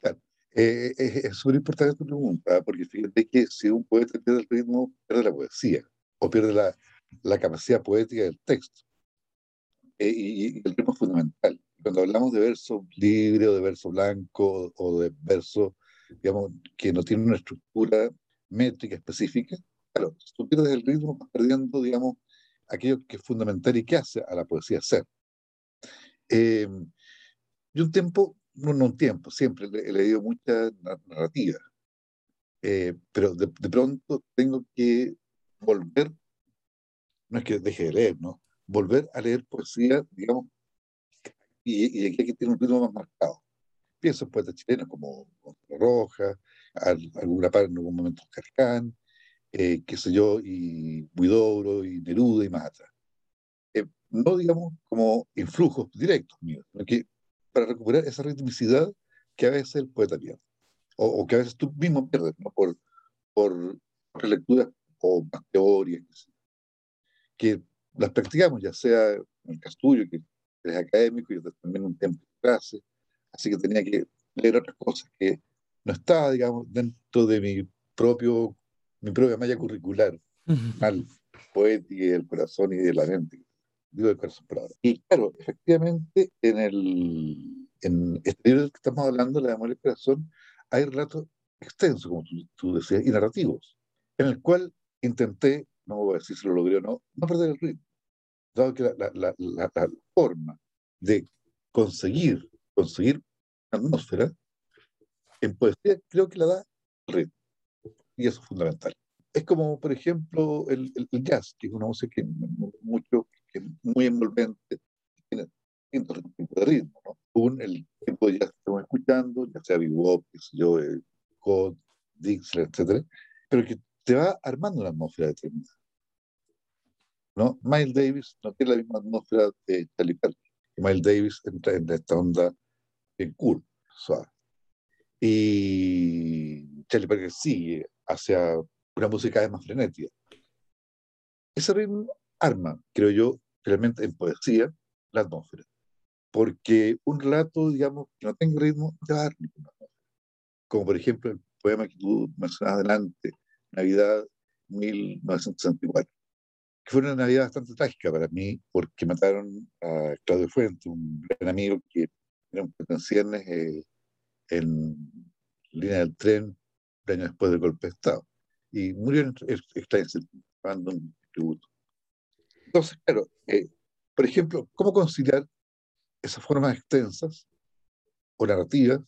Claro. Eh, es súper importante tu pregunta, porque fíjate que si un poeta pierde el ritmo, pierde la poesía, o pierde la, la capacidad poética del texto. Eh, y, el ritmo es fundamental cuando hablamos de verso libre o de verso blanco o de verso, digamos, que no tiene una estructura métrica específica, claro, si tú pierdes el ritmo, vas perdiendo, digamos, aquello que es fundamental y que hace a la poesía ser. Eh, un tiempo, no, no un tiempo, siempre he leído mucha narrativa, eh, pero de, de, pronto tengo que volver, no es que deje de leer, ¿no? Volver a leer poesía, digamos, y, aquí, aquí tiene un ritmo más marcado. Pienso en poetas chilenos como Roja, alguna parte en algún momento Carcán, eh, qué sé yo, y Buidobro, y Neruda, y más atrás. Eh, no digamos como influjos directos míos, sino que para recuperar esa ritmicidad que a veces el poeta pierde, o, que a veces tú mismo pierdes, ¿no? por, por lecturas o más teorías, que las practicamos, ya sea en el caso tuyo, que es académico, y también un tiempo de clase, así que tenía que leer otras cosas que no estaba, digamos, dentro de mi propio, mi propia malla curricular, al poética del corazón y de la mente. Digo del corazón por ahora. Y claro, efectivamente, en, el, en este libro que estamos hablando, La memoria del corazón, hay relatos extensos, como tú, decías, y narrativos, en el cual intenté, no voy a decir si lo logré o no, no perder el ritmo. Dado que la, la, la, la forma de conseguir, conseguir atmósfera en poesía creo que la da el ritmo. Y eso es fundamental. Es como, por ejemplo, el, el, jazz, que es una música que, mucho, que es muy envolvente, tiene distintos tipos de ritmo. ¿no? Un, el tipo de jazz que estamos escuchando, ya sea bebop, qué sé yo, el Code, Dixler, etc. Pero que te va armando una atmósfera determinada. ¿no? Miles Davis no tiene la misma atmósfera de Charlie Parker. Miles Davis entra en esta onda bien cool, suave. Y Charlie Parker sigue hacia una música más frenética. Ese ritmo arma, creo yo, realmente en poesía, la atmósfera. Porque un relato, digamos, que no tenga ritmo, te va a dar ninguna atmósfera. Como por ejemplo el poema que tú mencionabas adelante, Navidad 1964, que fue una Navidad bastante trágica para mí, porque mataron a Claudio Fuente, un gran amigo que era un pensiones eh, en línea del tren un año después del golpe de Estado. Y murió en extrañas dando un tributo. Entonces, claro, eh, por ejemplo, cómo conciliar esas formas extensas o narrativas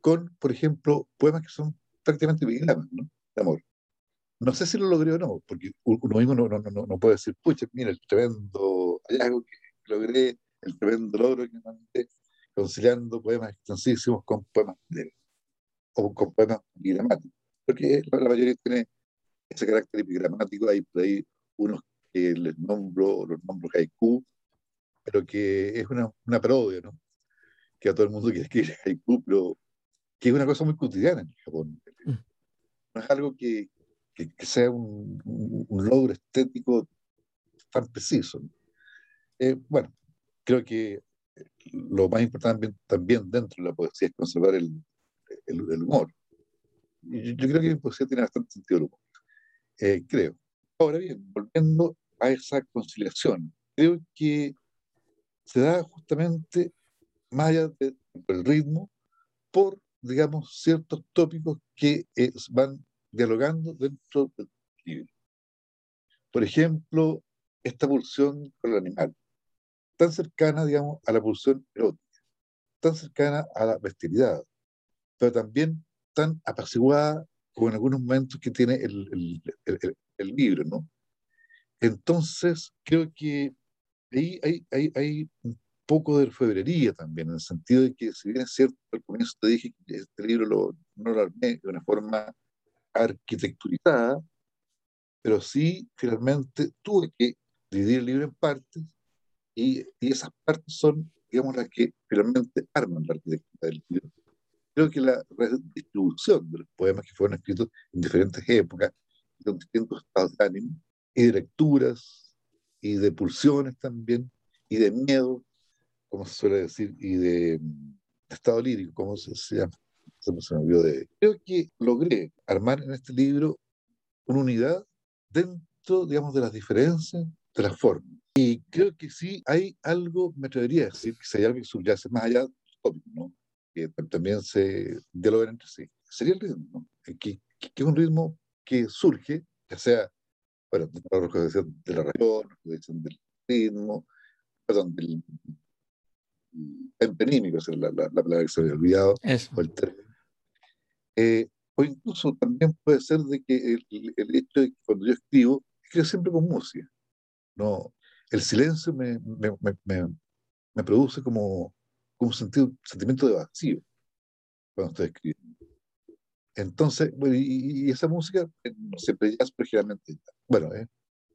con, por ejemplo, poemas que son prácticamente epigramas, ¿no? De amor. No sé si lo logré o no, porque uno mismo no, no, no, no puede decir, pucha, mira, el tremendo hallazgo que logré, el tremendo logro que mandé, conciliando poemas extensísimos con poemas de, o con poemas epigramáticos, porque la, mayoría tiene ese carácter epigramático, hay por ahí unos que les nombro, los nombro haiku, pero que es una, una parodia, ¿no? Que a todo el mundo quiere escribir haiku, pero que es una cosa muy cotidiana en Japón. Mm. No es algo que, que, sea un, un, logro estético tan preciso. Eh, bueno, creo que lo más importante también dentro de la poesía es conservar el, el, humor. Yo, yo, creo que la poesía tiene bastante sentido el humor. Eh, creo. Ahora bien, volviendo a esa conciliación, creo que se da justamente más allá del ritmo por digamos, ciertos tópicos que van dialogando dentro del libro. Por ejemplo, esta pulsión con el animal, tan cercana, digamos, a la pulsión erótica, tan cercana a la bestialidad, pero también tan apaciguada como en algunos momentos que tiene el, el, el, el libro, ¿no? Entonces, creo que ahí hay, hay, hay un poco de orfebrería también, en el sentido de que, si bien es cierto, al comienzo te dije que este libro lo, no lo armé de una forma arquitecturizada, pero sí, finalmente, tuve que dividir el libro en partes y, y esas partes son, digamos, las que finalmente arman la arquitectura del libro. Creo que la redistribución de los poemas que fueron escritos en diferentes épocas, con distintos estados de ánimo, y de lecturas, y de pulsiones también, y de miedo, como se suele decir, y de, estado lírico, como se, llama. Se me olvidó de. Creo que logré armar en este libro una unidad dentro, digamos, de las diferencias de las formas. Y creo que sí hay algo, me atrevería a decir, que si hay algo que subyace más allá ¿no? que también se dialogan entre sí. Sería el ritmo, ¿no? que, que, es un ritmo que surge, ya sea, bueno, de la organización de la región, del ritmo, perdón, del, empenímico, es la, la, la, palabra que se había olvidado, o el eh, o incluso también puede ser de que el, el, hecho de que cuando yo escribo, escribo siempre con música. No, el silencio me, me, me, me produce como, como un sentido, sentimiento de vacío cuando estoy escribiendo. Entonces, bueno, y, y, esa música, eh, no siempre jazz, pero generalmente, bueno, eh,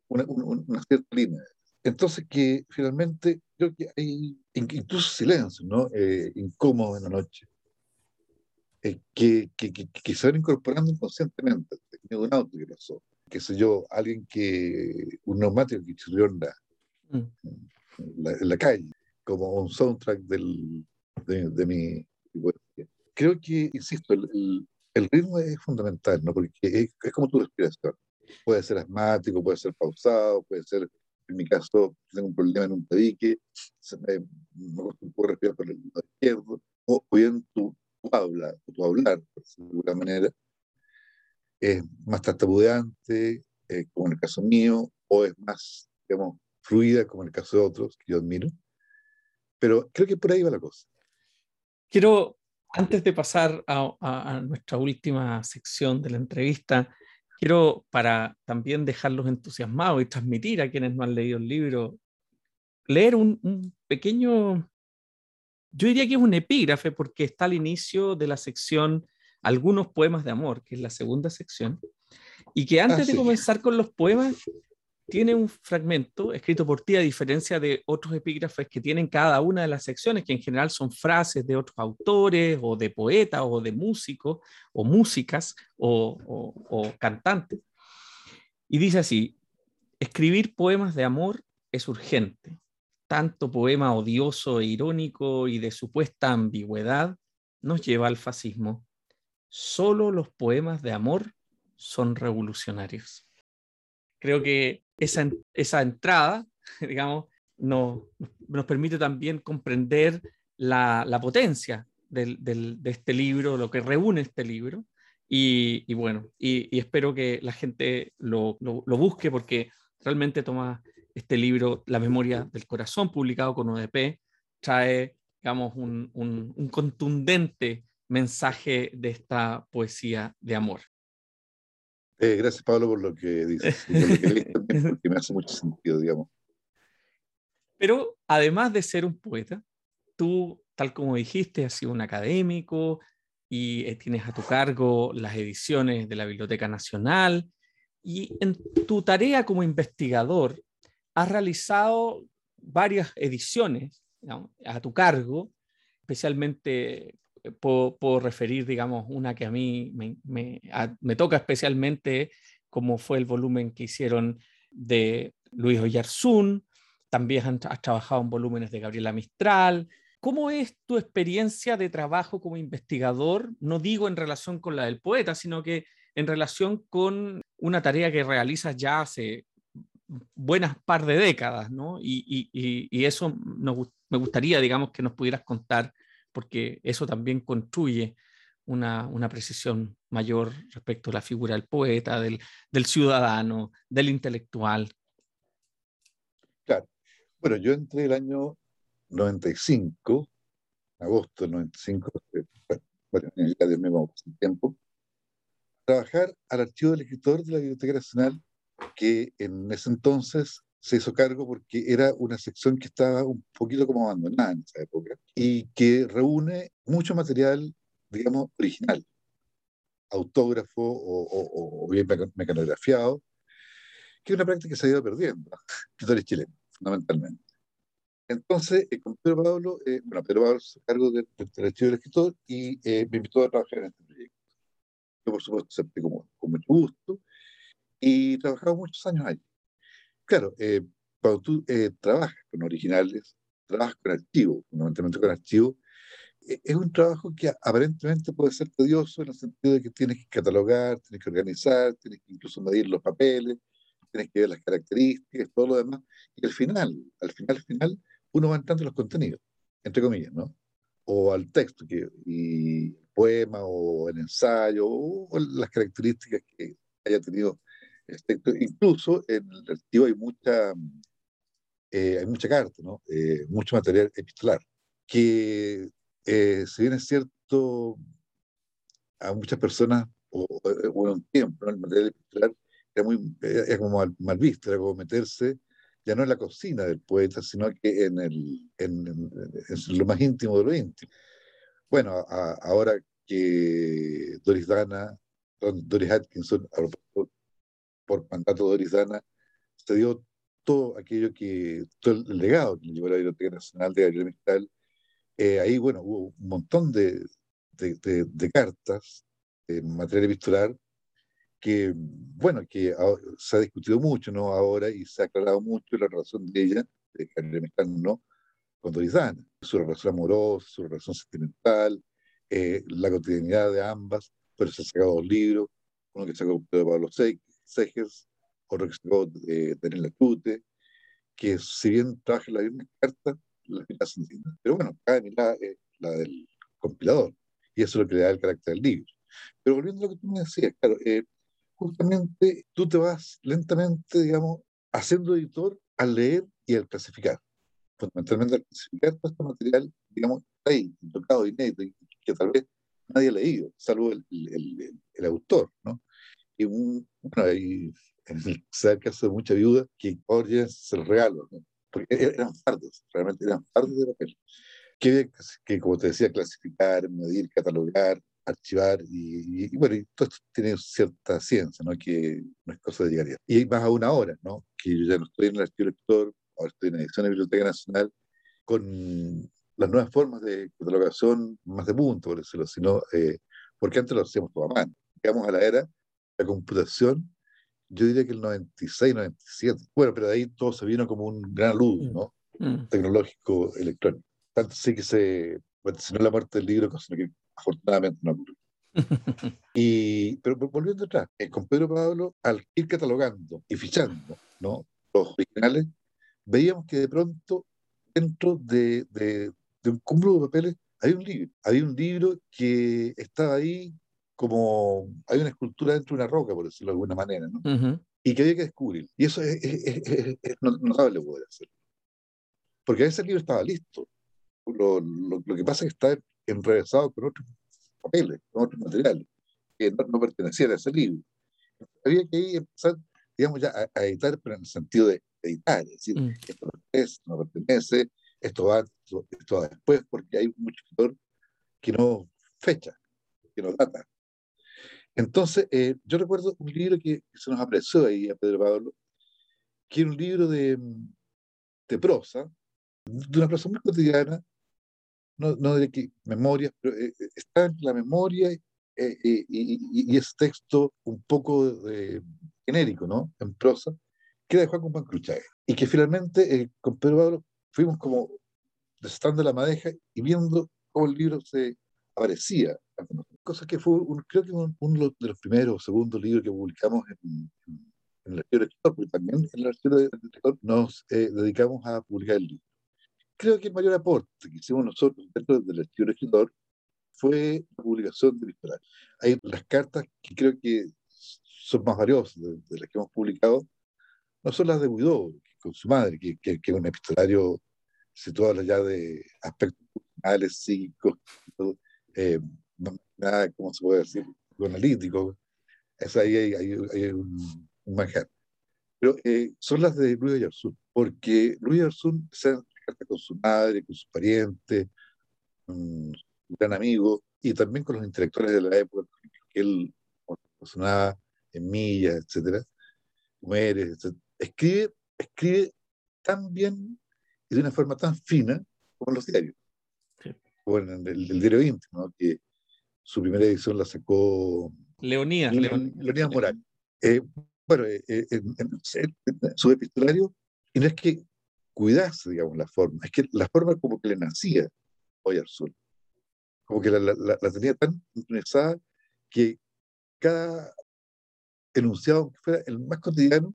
una, una, una, cierta línea. Entonces, que finalmente creo que hay incluso silencio, ¿no? Eh, incómodo en la noche, eh, que, que, que, se van incorporando inconscientemente. De un auto que pasó, qué sé yo, alguien que, un neumático que chirrió en la, mm. en la, calle, como un soundtrack del, de, de mi Creo que, insisto, el, el, ritmo es fundamental, ¿no? Porque es, es como tu respiración. Puede ser asmático, puede ser pausado, puede ser en mi caso, tengo un problema en un tabique, se me, me puedo respirar por el lado izquierdo, o, bien tu, tu habla, o tu hablar, de alguna manera, es más tartamudeante, eh, como en el caso mío, o es más, digamos, fluida, como en el caso de otros, que yo admiro. Pero creo que por ahí va la cosa. Quiero, antes de pasar a, a, a nuestra última sección de la entrevista, quiero para también dejarlos entusiasmados y transmitir a quienes no han leído el libro, leer un, un, pequeño, yo diría que es un epígrafe porque está al inicio de la sección Algunos poemas de amor, que es la segunda sección, y que antes ah, de comenzar con los poemas, tiene un fragmento escrito por ti, a diferencia de otros epígrafes que tienen cada una de las secciones, que en general son frases de otros autores o de poetas o de músicos o músicas o, o, cantantes. Y dice así, escribir poemas de amor es urgente. Tanto poema odioso e irónico y de supuesta ambigüedad nos lleva al fascismo. Solo los poemas de amor son revolucionarios. Creo que esa, esa entrada, digamos, nos, nos permite también comprender la, la potencia del, del, de este libro, lo que reúne este libro. Y, bueno, y, espero que la gente lo, lo, lo, busque porque realmente toma este libro, La memoria del corazón, publicado con ODP, trae, digamos, un, un contundente mensaje de esta poesía de amor. Eh, gracias, Pablo, por lo que dices, porque me hace mucho sentido, digamos. Pero además de ser un poeta, tú, tal como dijiste, has sido un académico y eh, tienes a tu cargo las ediciones de la Biblioteca Nacional. Y en tu tarea como investigador, has realizado varias ediciones a tu cargo, especialmente eh, puedo, referir, digamos, una que a mí me, toca especialmente, como fue el volumen que hicieron de Luis Oyarzún, también has, trabajado en volúmenes de Gabriela Mistral. ¿Cómo es tu experiencia de trabajo como investigador? No digo en relación con la del poeta, sino que en relación con una tarea que realizas ya hace buenas par de décadas, ¿no? Y, eso me gustaría, digamos, que nos pudieras contar porque eso también construye una, precisión mayor respecto a la figura del poeta, del, ciudadano, del intelectual. Claro. Bueno, yo entré el año 95, agosto del 95, eh, bueno, ya de nuevo tiempo, trabajar al archivo del escritor de la Biblioteca Nacional, que en ese entonces se hizo cargo porque era una sección que estaba un poquito como abandonada en esa época y que reúne mucho material, digamos, original, autógrafo o, bien mecanografiado, que es una práctica que se ha ido perdiendo, escritores chilenos, fundamentalmente. Entonces, eh, con Pedro Pablo, eh, bueno, Pedro Pablo se cargo del, archivo del escritor y eh, me invitó a trabajar en este proyecto. Yo, por supuesto, acepté con mucho gusto y trabajaba muchos años ahí. Claro, eh, cuando tú eh, trabajas con originales, trabajas con archivos, fundamentalmente con archivos, eh, es un trabajo que aparentemente puede ser tedioso en el sentido de que tienes que catalogar, tienes que organizar, tienes que incluso medir los papeles, tienes que ver las características, todo lo demás. Y al final, al final, al final, uno va entrando en los contenidos, entre comillas, ¿no? O al texto, que, y poema, o el ensayo, o las características que haya tenido incluso en el archivo hay mucha, eh, hay mucha carta, ¿no? Eh, mucho material epistolar, que eh, si bien es cierto, a muchas personas, o, en un tiempo, el material epistolar era, muy, era como mal, visto, era como meterse ya no en la cocina del poeta, sino que en, el, en, en, lo más íntimo de lo íntimo. Bueno, ahora que Doris Dana, Doris Atkinson, por mandato de Orizana, se dio todo aquello que, todo el legado que le llevó la Biblioteca Nacional de Gabriel Mistral. Eh, ahí, bueno, hubo un montón de, de, de, cartas en materia epistolar que, bueno, que se ha discutido mucho, ¿no? Ahora y se ha aclarado mucho la relación de ella, de Gabriel Mistral, ¿no? Con Dorizana, su relación amorosa, su relación sentimental, eh, la cotidianidad de ambas, pero se han sacado dos libros, uno que sacó Pedro Pablo Seik, Segers, que sacó de Daniel Lacute, que si bien trabaja la misma carta, las miras son distintas. Pero bueno, cada mirada es la del compilador, y eso es lo que le da el carácter del libro. Pero volviendo a lo que tú me decías, claro, eh, justamente tú te vas lentamente, digamos, haciendo editor al leer y al clasificar. Fundamentalmente al clasificar todo este material, digamos, ahí, tocado, inédito, que tal vez nadie ha leído, salvo el, el, el autor, ¿no? Y un, bueno, y en el, caso de mucha viuda, que ahora se los regalo, porque e-, eran fardos, realmente eran fardos de papel. Que, que, como te decía, clasificar, medir, catalogar, archivar, y, bueno, y todo esto tiene cierta ciencia, ¿no? que no es cosa de llegar Y más aún ahora, ¿no? que yo ya no estoy en el archivo lector, ahora estoy en la edición de Biblioteca Nacional, con las nuevas formas de catalogación más de punto, por decirlo, sino, eh, porque antes lo hacíamos todo a mano. Llegamos a la era la computación, yo diría que el 96, 97. Bueno, pero de ahí todo se vino como un gran luz, mm. ¿no? Mm. Tecnológico, electrónico. Tanto sí que se, no la muerte del libro, cosa que afortunadamente no ocurrió. y, pero volviendo atrás, eh, con Pedro Pablo, al ir catalogando y fichando ¿no? los originales, veíamos que de pronto, dentro de, de, de un cúmulo de papeles, había un libro. Había un libro que estaba ahí como hay una escultura dentro de una roca, por decirlo de alguna manera, ¿no? y que había que descubrir. Y eso es, notable poder hacer. Porque a ese libro estaba listo. Lo, lo, que pasa es que está enrevesado con otros papeles, con otros materiales, que no, pertenecían a ese libro. Había que empezar, digamos, ya a, editar, pero en el sentido de editar, es decir, mm. esto no pertenece, no pertenece, esto va, esto, va después, porque hay un escritor que no fecha, que no data. Entonces, eh, yo recuerdo un libro que, se nos apreció ahí a Pedro Pablo, que era un libro de, de prosa, de una prosa muy cotidiana, no, no diré que memorias, pero eh, eh, está en la memoria y, y, es texto un poco genérico, ¿no? En prosa, que era de Juan Guzmán. Y que finalmente con Pedro Pablo fuimos como desatando la madeja y viendo cómo el libro se aparecía cosa que fue, creo que uno de los primeros o segundos libros que publicamos en, el archivo del escritor, porque también en el archivo del escritor nos eh, dedicamos a publicar el libro. Creo que el mayor aporte que hicimos nosotros dentro del archivo del escritor fue la publicación de epistolario. Hay las cartas que creo que son más valiosas de, las que hemos publicado, no son las de Guidó, con su madre, que, que, que es un epistolario situado allá de aspectos personales, psíquicos, eh, nada, ¿cómo se puede decir? analítico. Es ahí hay, hay, un, manjar. Pero eh, son las de Luis Ayarsun, porque Luis Ayarsun se carta con su madre, con sus parientes, un gran amigo, y también con los intelectuales de la época que él funcionaba en millas, etcétera, mujeres, Escribe, escribe tan bien y de una forma tan fina como en los diarios. como en el, el, diario íntimo, que su primera edición la sacó Leonías, Leonías, Morales. Eh, bueno, eh, eh, en, su epistolario, y no es que cuidase, digamos, la forma, es que la forma como que le nacía hoy al sur, como que la, la, tenía tan interesada que cada enunciado, que fuera el más cotidiano,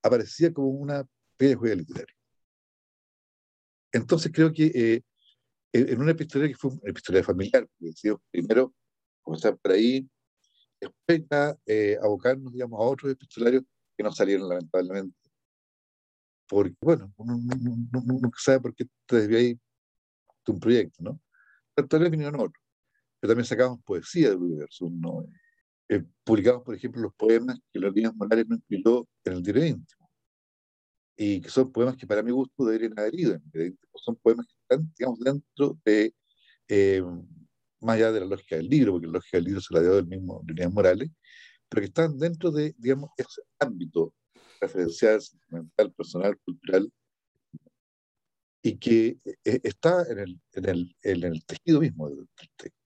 aparecía como una pequeña juega literaria. Entonces creo que en una epistolario que fue una epistolario familiar, porque primero comenzar por ahí, después eh, abocarnos, digamos, a otros epistolarios que no salieron lamentablemente. Porque, bueno, uno nunca sabe por qué te ahí de un proyecto, ¿no? Pero tal vez vinieron otros. Pero también sacamos poesía del universo. ¿no? Eh, publicamos, por ejemplo, los poemas que los niños Morales no incluyó en el diario íntimo. Y que son poemas que para mi gusto deberían haber ido en el diario íntimo. Son poemas que digamos, dentro de, eh, más allá de la lógica del libro, porque la lógica del libro se la dio del mismo Líneas Morales, pero que están dentro de, digamos, ese ámbito referencial, sentimental, personal, cultural, y que eh, está en el, en, el, en el, tejido mismo del, texto.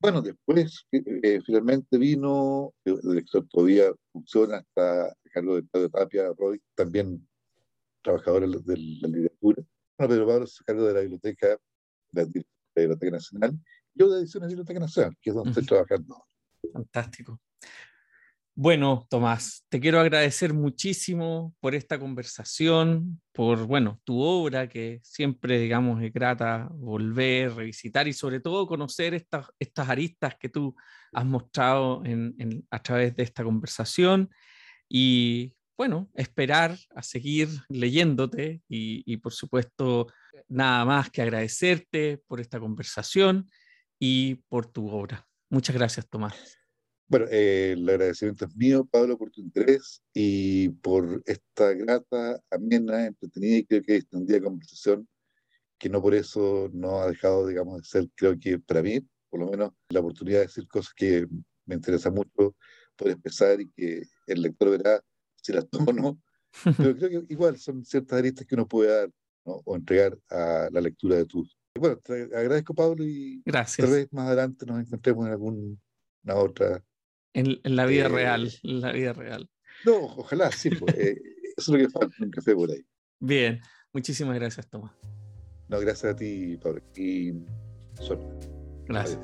Bueno, después eh, finalmente vino, el lector todavía funciona hasta cargo de Tapia, Roy, también trabajador de la literatura. Bueno, Pedro Pablo se cargo de la biblioteca, de la Biblioteca Nacional, yo de Ediciones de Biblioteca Nacional, que es donde estoy trabajando. Fantástico. Bueno, Tomás, te quiero agradecer muchísimo por esta conversación, por, bueno, tu obra, que siempre, digamos, es grata volver, revisitar y sobre todo conocer estas, estas aristas que tú has mostrado en, en, a través de esta conversación. Y bueno, esperar a seguir leyéndote y, y, por supuesto nada más que agradecerte por esta conversación y por tu obra. Muchas gracias, Tomás. Bueno, eh, el agradecimiento es mío, Pablo, por tu interés y por esta grata, amena, entretenida y creo que extendida conversación que no por eso no ha dejado, digamos, de ser, creo que para mí, por lo menos, la oportunidad de decir cosas que me interesa mucho poder expresar y que el lector verá si las tomo o no. Pero creo que igual son ciertas aristas que uno puede dar o entregar a la lectura de tus. Bueno, te agradezco, Pablo, y Gracias. tal vez más adelante nos encontremos en alguna otra. En, en la vida eh, real, en la vida real. No, ojalá, sí, pues, eh, eso es lo que falta, un café por ahí. Bien, muchísimas gracias, Tomás. No, gracias a ti, Pablo. Y suerte. Gracias.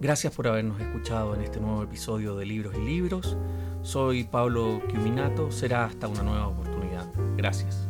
Gracias por habernos escuchado en este nuevo episodio de Libros y Libros. Soy Pablo Quiminato. Será hasta una nueva oportunidad. Gracias.